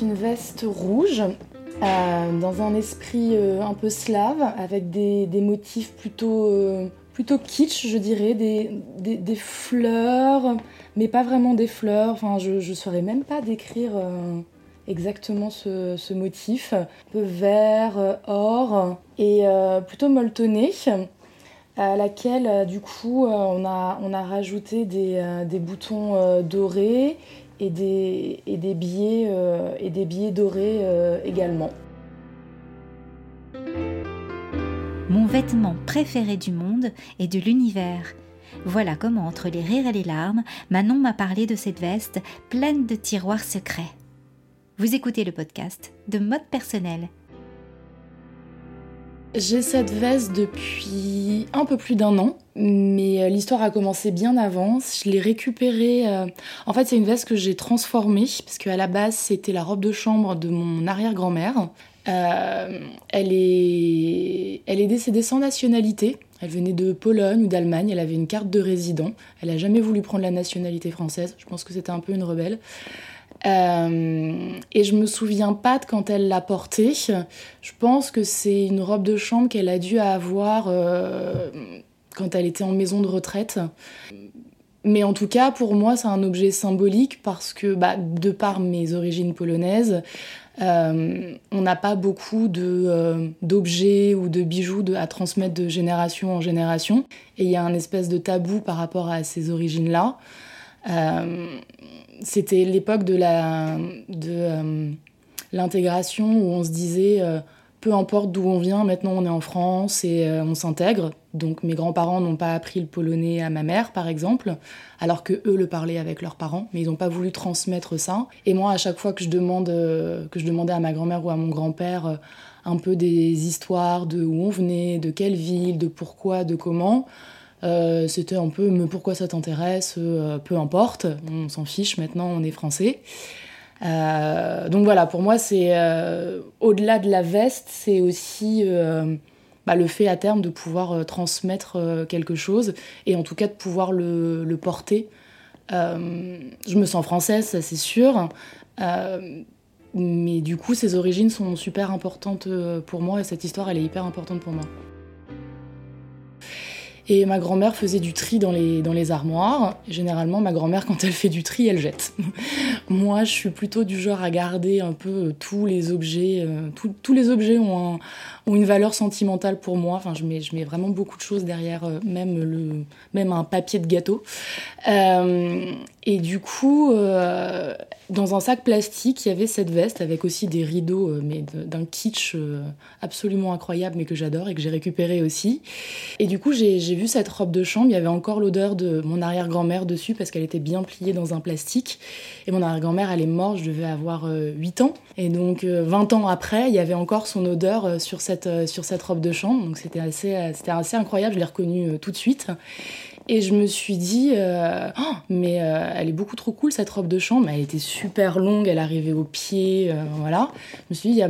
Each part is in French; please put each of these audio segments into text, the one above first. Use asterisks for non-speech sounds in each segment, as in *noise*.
une veste rouge dans un esprit un peu slave avec des, motifs plutôt, plutôt kitsch, je dirais, des, des, fleurs, mais pas vraiment des fleurs. Enfin, je saurais même pas décrire exactement ce, motif, un peu vert, euh, or et euh, plutôt molletonné à laquelle euh, du coup on a, on a rajouté des, boutons dorés et des, et des, billets, et des billets dorés également. Mon vêtement préféré du monde et de l'univers. Voilà comment, entre les rires et les larmes, Manon m'a parlé de cette veste pleine de tiroirs secrets. Vous écoutez le podcast de mode personnel. J'ai cette veste depuis un peu plus d'un an, mais euh, l'histoire a commencé bien avant. Je l'ai récupérée. Euh, en fait, c'est une veste que j'ai transformée, parce qu'à la base, c'était la robe de chambre de mon arrière-grand-mère. Euh, elle, est... elle est décédée sans nationalité. Elle venait de Pologne ou d'Allemagne. Elle avait une carte de résident. Elle n'a jamais voulu prendre la nationalité française. Je pense que c'était un peu une rebelle. Et je me souviens pas de quand elle l'a portée. Je pense que c'est une robe de chambre qu'elle a dû avoir quand elle était en maison de retraite. Mais en tout cas, pour moi, c'est un objet symbolique parce que, bah, de par mes origines polonaises, euh, on n'a pas beaucoup d'objets ou de bijoux à transmettre de génération en génération. Et il y a un espèce de tabou par rapport à ces origines-là. Euh, c'était l'époque de la de euh, l'intégration où on se disait euh, peu importe d'où on vient, maintenant on est en France et on s'intègre. Donc mes grands-parents n'ont pas appris le polonais à ma mère, par exemple, alors que eux le parlaient avec leurs parents, mais ils n'ont pas voulu transmettre ça. Et moi, à chaque fois que je demande, que je demandais à ma grand-mère ou à mon grand-père un peu des histoires de où on venait, de quelle ville, de pourquoi, de comment, euh, c'était un peu mais pourquoi ça t'intéresse euh, Peu importe, on s'en fiche maintenant, on est français. Euh, donc voilà, pour moi, c'est au-delà de la veste, c'est aussi bah, le fait à terme de pouvoir transmettre quelque chose et en tout cas de pouvoir le, le porter. je me sens française, ça c'est sûr. mais du coup, ces origines sont super importantes pour moi et cette histoire, elle est hyper importante pour moi. Et ma grand-mère faisait du tri dans les, dans les armoires. généralement, ma grand-mère, quand elle fait du tri, elle jette. *laughs* Moi, je suis plutôt du genre à garder un peu euh, tous les objets. Euh, tous les objets ont, ont, une valeur sentimentale pour moi. Enfin, je mets, je mets vraiment beaucoup de choses derrière, euh, même, le, même un papier de gâteau. Et du coup, dans un sac plastique, il y avait cette veste avec aussi des rideaux, mais d'un kitsch absolument incroyable, mais que j'adore et que j'ai récupéré aussi. Et du coup, j'ai vu cette robe de chambre, il y avait encore l'odeur de mon arrière-grand-mère dessus parce qu'elle était bien pliée dans un plastique. Et mon arrière-grand-mère, elle est morte, je devais avoir 8 euh, ans. Et donc 20 euh, ans après, il y avait encore son odeur euh, sur cette, sur cette robe de chambre. Donc c'était assez, c'était assez incroyable, je l'ai reconnue tout de suite. Et je me suis dit, oh, mais elle est beaucoup trop cool cette robe de chambre. Elle était super longue, elle arrivait aux pieds, voilà. Je me suis dit,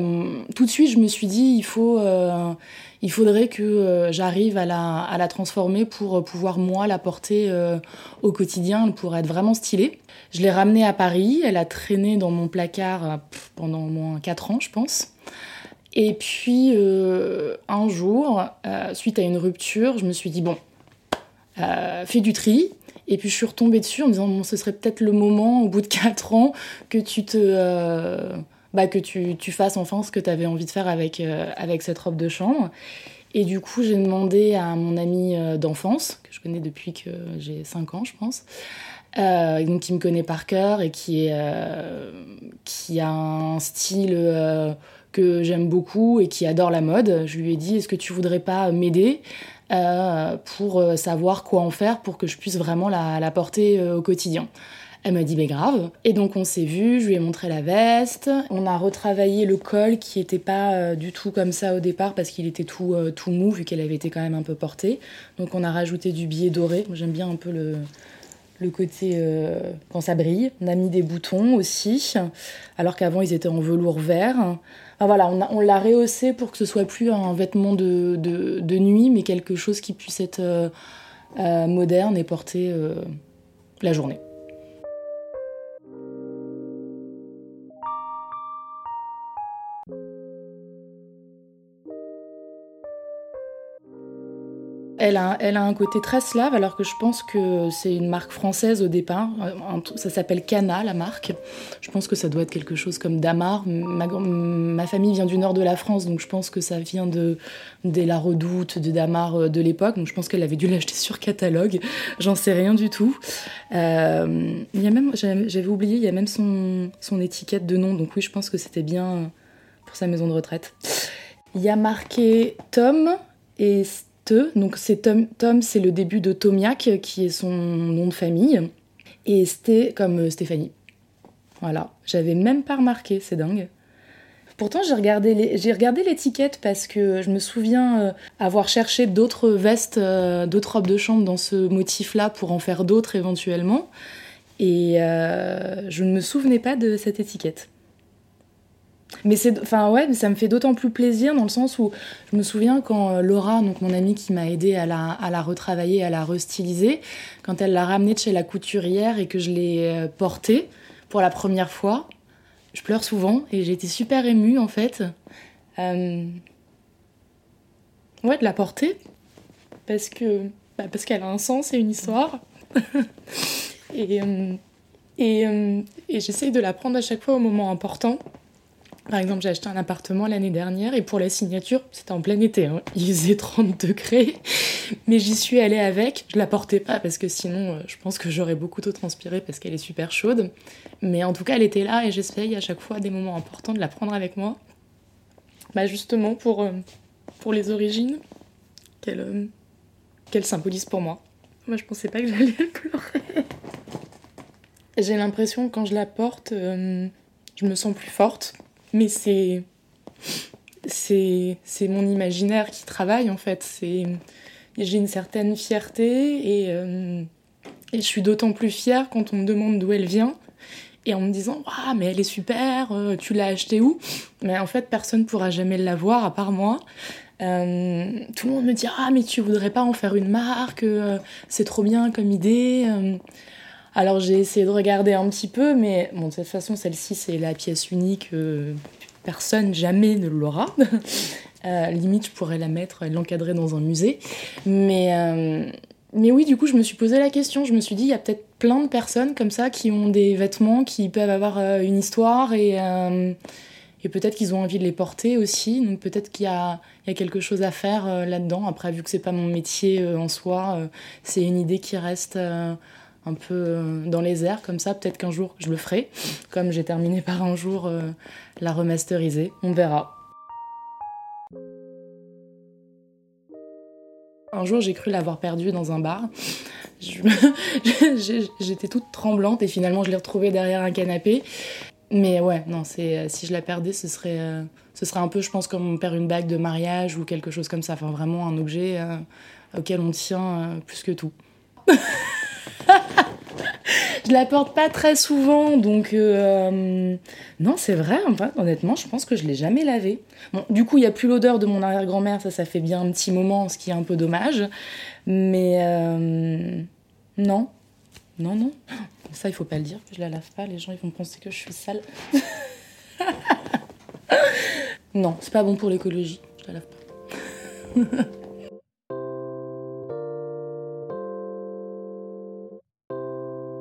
tout de suite, je me suis dit, il faut, il faudrait que euh, j'arrive à la, à la, transformer pour euh, pouvoir moi la porter euh, au quotidien pour être vraiment stylée. Je l'ai ramenée à Paris, elle a traîné dans mon placard pendant au moins 4 ans je pense. Et puis un jour, suite à une rupture, je me suis dit bon, fais du tri. Et puis je suis retombée dessus en me disant bon, ce serait peut-être le moment au bout de 4 ans que tu te bah, que tu, tu, fasses enfin ce que tu avais envie de faire avec, euh, avec cette robe de chambre. Et du coup, j'ai demandé à mon ami euh, d'enfance, que je connais depuis que j'ai 5 ans, je pense, euh, donc qui me connaît par cœur et qui, est, euh, qui a un style que j'aime beaucoup et qui adore la mode. Je lui ai dit, est-ce que tu voudrais pas m'aider pour savoir quoi en faire pour que je puisse vraiment la, porter au quotidien elle m'a dit, mais grave. Et donc on s'est vu, je lui ai montré la veste. On a retravaillé le col qui n'était pas euh, du tout comme ça au départ parce qu'il était tout, euh, tout mou vu qu'elle avait été quand même un peu portée. Donc on a rajouté du billet doré. J'aime bien un peu le, le côté euh, quand ça brille. On a mis des boutons aussi, alors qu'avant ils étaient en velours vert. Voilà, on, l'a rehaussé pour que ce soit plus un vêtement de, nuit, mais quelque chose qui puisse être moderne et porté la journée. Elle a, un côté très slave, alors que je pense que c'est une marque française au départ. Ça s'appelle Cana, la marque. Je pense que ça doit être quelque chose comme Damar. Ma, famille vient du nord de la France, donc je pense que ça vient de, la Redoute, de Damar euh, de l'époque. Donc je pense qu'elle avait dû *laughs* l'acheter sur catalogue. J'en sais rien du tout. Euh, j'avais oublié, il y a même son, son étiquette de nom. Donc oui, je pense que c'était bien pour sa maison de retraite. Il y a marqué Tom et donc c'est Tom, c'est le début de Tomiak, qui est son nom de famille. Et c'était comme euh, Stéphanie. Voilà, j'avais même pas remarqué, c'est dingue. Pourtant, j'ai regardé l'étiquette parce que je me souviens euh, avoir cherché d'autres vestes, euh, d'autres robes de chambre dans ce motif-là pour en faire d'autres éventuellement. Et je ne me souvenais pas de cette étiquette. Mais c'est, enfin ouais, ça me fait d'autant plus plaisir dans le sens où je me souviens quand euh, Laura, donc mon amie qui m'a aidé à la, à la retravailler, à la restyliser, quand elle l'a ramenée de chez la couturière et que je l'ai euh, portée pour la première fois, je pleure souvent et j'ai été super émue en fait. Euh, ouais, de la porter parce que bah, parce qu'elle a un sens et une histoire. *laughs* et et, et j'essaye de la prendre à chaque fois au moment important par exemple, j'ai acheté un appartement l'année dernière et pour la signature, c'était en plein été. Hein. Il faisait *laughs* 30 degrés, mais j'y suis allée avec. Je la portais pas parce que sinon, euh, je pense que j'aurais beaucoup trop transpiré parce qu'elle est super chaude. Mais en tout cas, elle était là et j'essaye à chaque fois des moments importants de la prendre avec moi. Bah justement pour, euh, pour les origines qu'elle euh, qu'elle symbolise pour moi. Moi, je pensais pas que j'allais *laughs* pleurer. J'ai l'impression quand je la porte, je me sens plus forte mais c'est c'est mon imaginaire qui travaille en fait. C'est j'ai une certaine fierté et, euh, et je suis d'autant plus fière quand on me demande d'où elle vient et en me disant ah mais elle est super, euh, tu l'as achetée où? Mais en fait personne pourra jamais l'avoir à part moi. Euh, tout le monde me dit ah mais tu voudrais pas en faire une marque, c'est trop bien comme idée. Alors j'ai essayé de regarder un petit peu, mais bon, de toute façon, celle-ci, c'est la pièce unique. Euh, personne jamais ne l'aura. *laughs* euh, limite, je pourrais la mettre et l'encadrer dans un musée. Mais, euh, mais oui, du coup, je me suis posé la question. Je me suis dit, il y a peut-être plein de personnes comme ça qui ont des vêtements qui peuvent avoir une histoire et, et peut-être qu'ils ont envie de les porter aussi. Donc peut-être qu'il y, y a, quelque chose à faire là-dedans. Après, vu que c'est pas mon métier en soi, c'est une idée qui reste un peu euh, dans les airs comme ça. Peut-être qu'un jour je le ferai, comme j'ai terminé *laughs* par un jour euh, la remasteriser. On verra. Un jour, j'ai cru l'avoir perdue dans un bar. *laughs* J'étais toute tremblante et finalement, je l'ai retrouvée derrière un canapé. Mais ouais, non, c'est euh, si je la perdais, ce serait, ce serait un peu, je pense, comme on perd une bague de mariage ou quelque chose comme ça. Enfin, vraiment un objet auquel on tient plus que tout. *laughs* *laughs* je la porte pas très souvent, donc euh, non, c'est vrai. honnêtement, je pense que je l'ai jamais lavée. Bon, du coup, il y a plus l'odeur de mon arrière-grand-mère, ça, ça fait bien un petit moment, ce qui est un peu dommage. Mais euh, non, non, non. Ça, il faut pas le dire que je la lave pas. Les gens, ils vont penser que je suis sale. *laughs* non, c'est pas bon pour l'écologie. Je la lave pas. *laughs*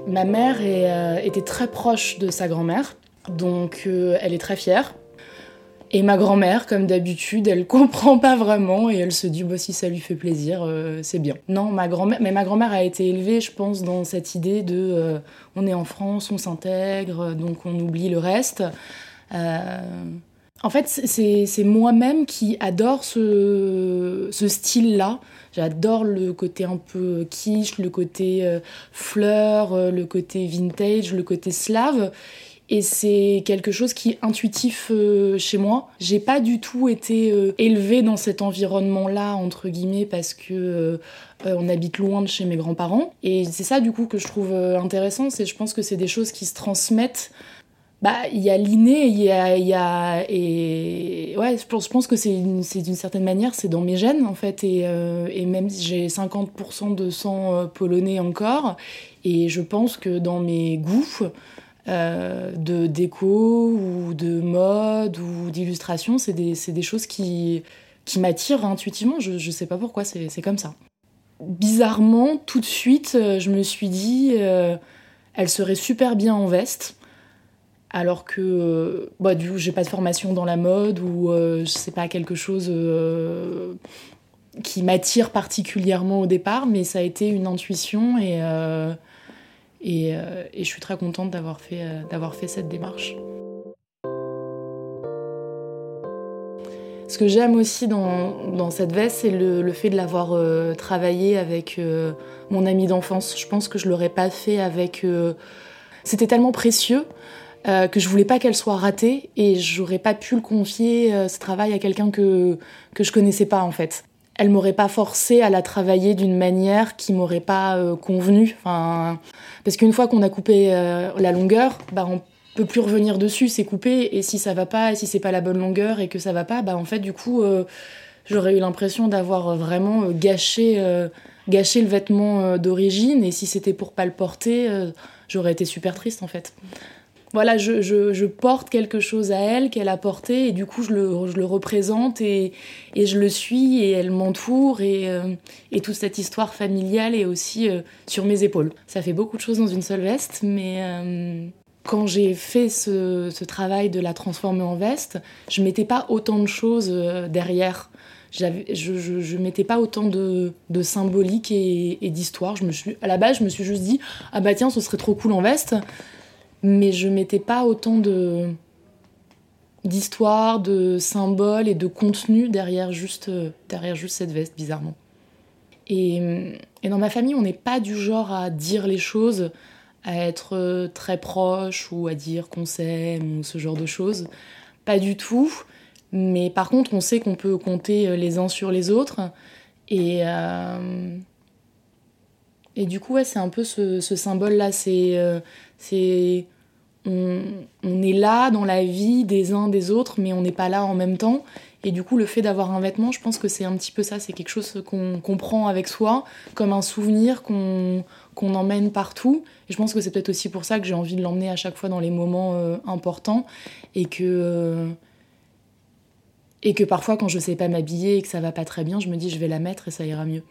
Ma mère euh, était très proche de sa grand-mère, donc euh, elle est très fière. Et ma grand-mère, comme d'habitude, elle *laughs* comprend pas vraiment et elle se dit bah, si ça lui fait plaisir, euh, c'est bien. Non, ma grand-mère, mais ma grand-mère a été élevée, je pense, dans cette idée de on est en France, on s'intègre, donc on oublie le reste. En fait, c'est moi-même qui adore ce, ce style-là. J'adore le côté un peu quiche, le côté euh, fleur, euh, le côté vintage, le côté slave. Et c'est quelque chose qui est intuitif euh, chez moi. J'ai pas du tout été élevée dans cet environnement-là, entre guillemets, parce que on habite loin de chez mes grands-parents. Et c'est ça, du coup, que je trouve intéressant. C'est, je pense que c'est des choses qui se transmettent bah il y a l'inné il y a, y a et ouais je pense, je pense que c'est d'une certaine manière c'est dans mes gènes en fait et, euh, et même si j'ai 50% de sang euh, polonais encore et je pense que dans mes goûts euh, de déco ou de mode ou d'illustration c'est des, des choses qui qui m'attirent intuitivement je, je sais pas pourquoi c'est comme ça bizarrement, tout de suite, je me suis dit, elle serait super bien en veste. Alors que, bah, du coup, j'ai pas de formation dans la mode ou je sais pas, quelque chose qui m'attire particulièrement au départ, mais ça a été une intuition et, euh, euh, je suis très contente d'avoir fait, euh, cette démarche. Ce que j'aime aussi dans, cette veste, c'est le, fait de l'avoir travaillé avec mon ami d'enfance. Je pense que je l'aurais pas fait avec. C'était tellement précieux que je voulais pas qu'elle soit ratée et j'aurais pas pu le confier ce travail à quelqu'un que que je connaissais pas en fait elle m'aurait pas forcé à la travailler d'une manière qui m'aurait pas euh, convenu. Enfin, parce qu'une fois qu'on a coupé euh, la longueur, bah on peut plus revenir dessus, c'est coupé. Et si ça va pas, et si c'est pas la bonne longueur et que ça va pas, bah en fait du coup euh, j'aurais eu l'impression d'avoir vraiment gâché, gâché le vêtement d'origine. Et si c'était pour pas le porter, j'aurais été super triste en fait voilà, je, porte quelque chose à elle qu'elle a porté et du coup je le, représente et, je le suis et elle m'entoure et, euh, toute cette histoire familiale est aussi euh, sur mes épaules. Ça fait beaucoup de choses dans une seule veste, mais euh, quand j'ai fait ce, travail de la transformer en veste, je mettais pas autant de choses derrière. je, je, mettais pas autant de, symbolique et, et d'histoire. à la base, je me suis juste dit ah bah tiens, ce serait trop cool en veste mais je mettais pas autant de d'histoire, de symboles et de contenu derrière juste, derrière juste cette veste, bizarrement. Et, et dans ma famille, on n'est pas du genre à dire les choses, à être très proche ou à dire qu'on s'aime ou ce genre de choses. Pas du tout. Mais par contre, on sait qu'on peut compter les uns sur les autres. Et, euh, et du coup, ouais, c'est un peu ce, ce symbole-là. Euh, c'est on, est là dans la vie des uns des autres, mais on n'est pas là en même temps. Et du coup, le fait d'avoir un vêtement, je pense que c'est un petit peu ça. C'est quelque chose qu'on prend avec soi, comme un souvenir qu'on emmène partout. Et je pense que c'est peut-être aussi pour ça que j'ai envie de l'emmener à chaque fois dans les moments euh, importants. Et que, euh, et que parfois, quand je sais pas m'habiller et que ça va pas très bien, je me dis je vais la mettre et ça ira mieux.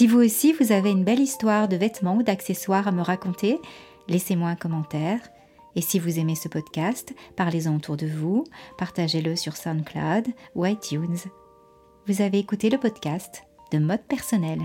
Si vous aussi vous avez une belle histoire de vêtements ou d'accessoires à me raconter, laissez-moi un commentaire. Et si vous aimez ce podcast, parlez-en autour de vous, partagez-le sur SoundCloud ou iTunes. Vous avez écouté le podcast de mode personnel.